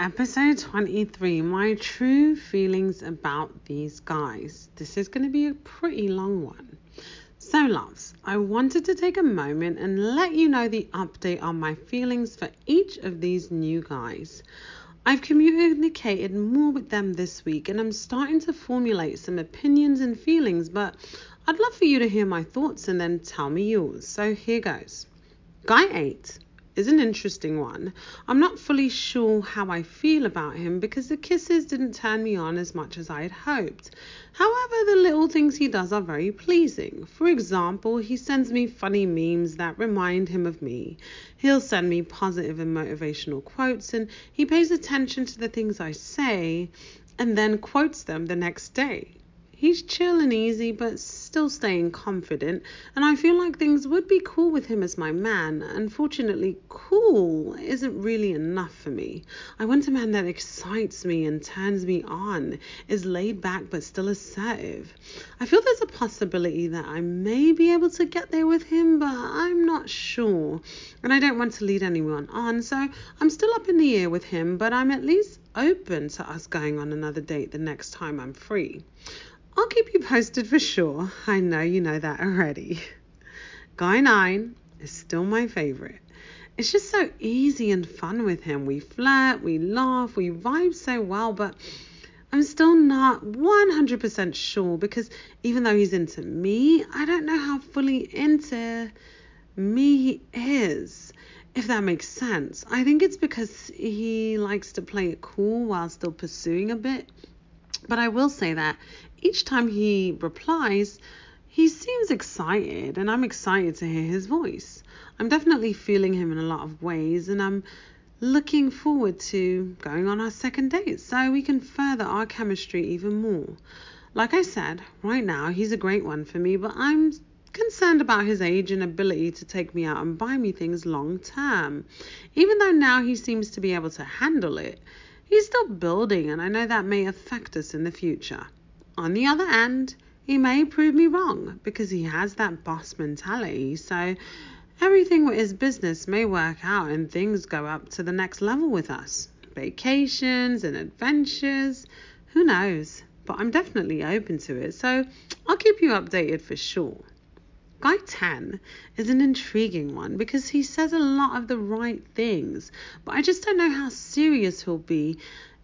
episode 23 My True Feelings About These Guys. This is going to be a pretty long one. So, loves, I wanted to take a moment and let you know the update on my feelings for each of these new guys. I've communicated more with them this week and I'm starting to formulate some opinions and feelings, but I'd love for you to hear my thoughts and then tell me yours. So, here goes. Guy 8 is an interesting one. I'm not fully sure how I feel about him because the kisses didn't turn me on as much as I had hoped. However, the little things he does are very pleasing. For example, he sends me funny memes that remind him of me. He'll send me positive and motivational quotes, and he pays attention to the things I say and then quotes them the next day. He's chill and easy, but still staying confident, and I feel like things would be cool with him as my man. Unfortunately, cool isn't really enough for me. I want a man that excites me and turns me on, is laid back but still assertive. I feel there's a possibility that I may be able to get there with him, but I'm not sure, and I don't want to lead anyone on, so I'm still up in the air with him, but I'm at least open to us going on another date the next time I'm free. I'll keep you posted for sure. I know you know that already. Guy 9 is still my favorite. It's just so easy and fun with him. We flirt, we laugh, we vibe so well, but I'm still not 100% sure because even though he's into me, I don't know how fully into me he is. If that makes sense. I think it's because he likes to play it cool while still pursuing a bit. But I will say that each time he replies, he seems excited, and I'm excited to hear his voice. I'm definitely feeling him in a lot of ways, and I'm looking forward to going on our second date so we can further our chemistry even more. Like I said, right now he's a great one for me, but I'm concerned about his age and ability to take me out and buy me things long term. Even though now he seems to be able to handle it, he's still building, and I know that may affect us in the future. On the other hand, he may prove me wrong because he has that boss mentality. So everything with his business may work out and things go up to the next level with us. Vacations and adventures, who knows? But I'm definitely open to it. So I'll keep you updated for sure. Guy 10 is an intriguing one because he says a lot of the right things, but I just don't know how serious he'll be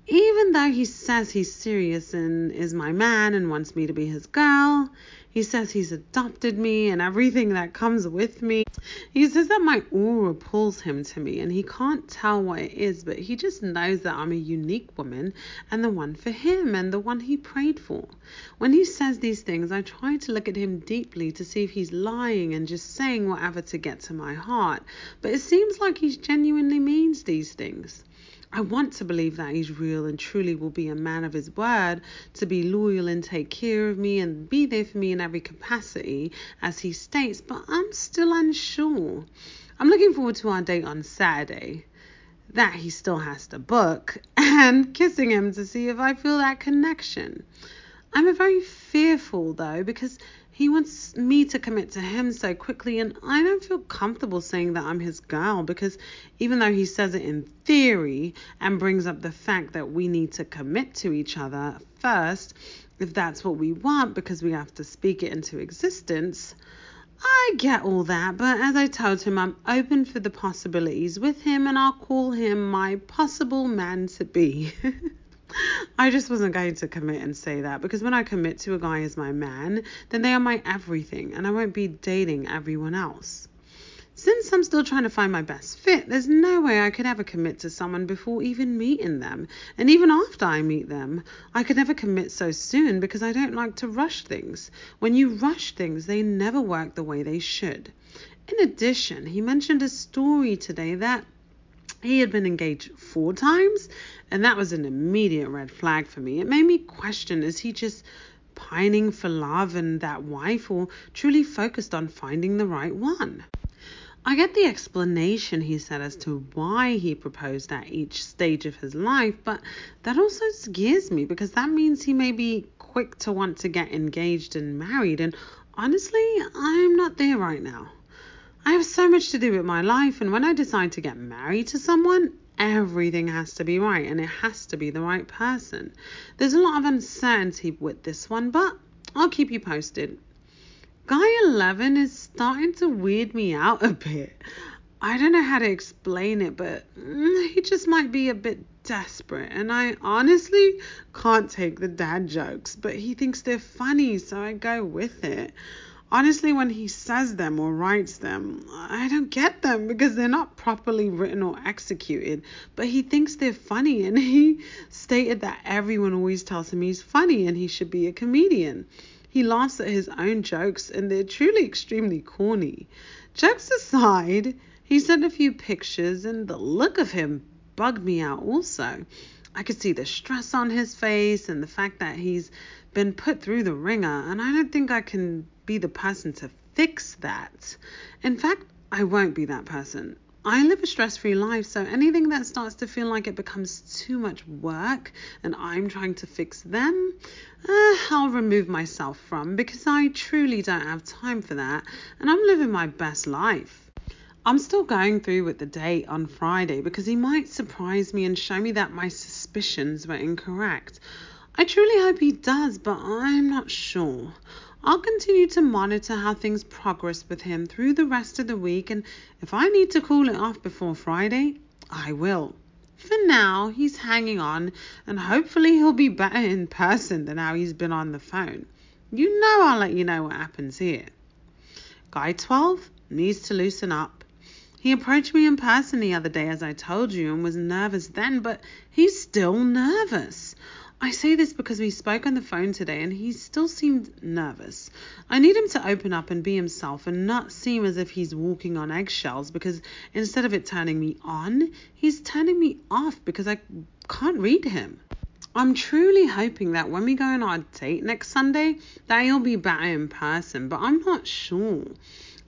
even though he says he's serious and is my man and wants me to be his girl, he says he's adopted me and everything that comes with me. He says that my aura pulls him to me and he can't tell what it is, but he just knows that I'm a unique woman and the one for him and the one he prayed for. When he says these things, I try to look at him deeply to see if he's lying and just saying whatever to get to my heart, but it seems like he genuinely means these things. I want to believe that he's real and truly will be a man of his word, to be loyal and take care of me and be there for me in every capacity, as he states, but I'm still unsure. I'm looking forward to our date on Saturday. That he still has to book, and kissing him to see if I feel that connection. I'm very fearful though because he wants me to commit to him so quickly, and I don't feel comfortable saying that I'm his girl because even though he says it in theory and brings up the fact that we need to commit to each other first, if that's what we want, because we have to speak it into existence. I get all that, but as I told him, I'm open for the possibilities with him and I'll call him my possible man to be. I just wasn't going to commit and say that because when I commit to a guy as my man, then they are my everything and I won't be dating everyone else. Since I'm still trying to find my best fit, there's no way I could ever commit to someone before even meeting them. And even after I meet them, I could never commit so soon because I don't like to rush things. When you rush things, they never work the way they should. In addition, he mentioned a story today that he had been engaged four times, and that was an immediate red flag for me. It made me question is he just pining for love and that wife, or truly focused on finding the right one? I get the explanation he said as to why he proposed at each stage of his life, but that also scares me because that means he may be quick to want to get engaged and married, and honestly, I'm not there right now. I have so much to do with my life, and when I decide to get married to someone, everything has to be right and it has to be the right person. There's a lot of uncertainty with this one, but I'll keep you posted. Guy 11 is starting to weird me out a bit. I don't know how to explain it, but mm, he just might be a bit desperate. And I honestly can't take the dad jokes, but he thinks they're funny, so I go with it. Honestly, when he says them or writes them, I don't get them because they're not properly written or executed. But he thinks they're funny, and he stated that everyone always tells him he's funny and he should be a comedian. He laughs at his own jokes, and they're truly extremely corny. Jokes aside, he sent a few pictures, and the look of him bugged me out also. I could see the stress on his face and the fact that he's been put through the ringer, and I don't think I can be the person to fix that. In fact, I won't be that person. I live a stress free life, so anything that starts to feel like it becomes too much work and I'm trying to fix them, uh, I'll remove myself from because I truly don't have time for that and I'm living my best life. I'm still going through with the date on Friday because he might surprise me and show me that my suspicions were incorrect. I truly hope he does, but I'm not sure. I'll continue to monitor how things progress with him through the rest of the week, and if I need to call it off before Friday, I will. For now, he's hanging on, and hopefully he'll be better in person than how he's been on the phone. You know I'll let you know what happens here. Guy 12 needs to loosen up. He approached me in person the other day, as I told you, and was nervous then, but he's still nervous. I say this because we spoke on the phone today and he still seemed nervous. I need him to open up and be himself and not seem as if he's walking on eggshells because instead of it turning me on, he's turning me off because I can't read him. I'm truly hoping that when we go on our date next Sunday, that he'll be better in person, but I'm not sure.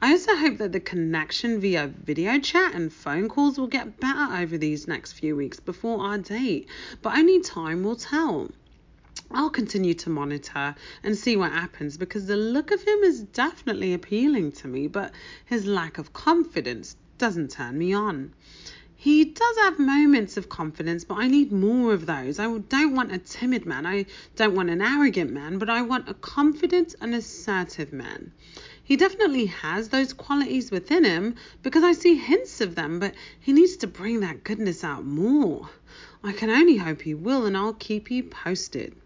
I also hope that the connection via video chat and phone calls will get better over these next few weeks before our date, but only time will tell. I'll continue to monitor and see what happens because the look of him is definitely appealing to me, but his lack of confidence doesn't turn me on. He does have moments of confidence, but I need more of those. I don't want a timid man. I don't want an arrogant man, but I want a confident and assertive man. He definitely has those qualities within him because I see hints of them, but he needs to bring that goodness out more. I can only hope he will, and I'll keep you posted.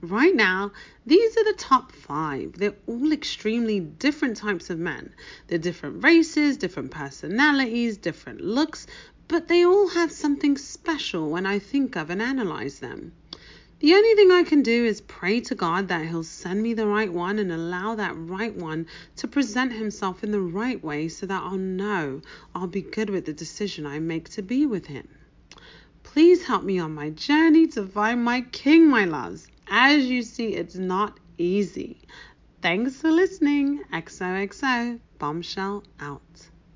Right now, these are the top five. They're all extremely different types of men. They're different races, different personalities, different looks, but they all have something special when I think of and analyze them. The only thing I can do is pray to God that He'll send me the right one and allow that right one to present himself in the right way so that I'll know I'll be good with the decision I make to be with Him. Please help me on my journey to find my King, my loves. As you see, it's not easy. Thanks for listening. XOXO, bombshell out.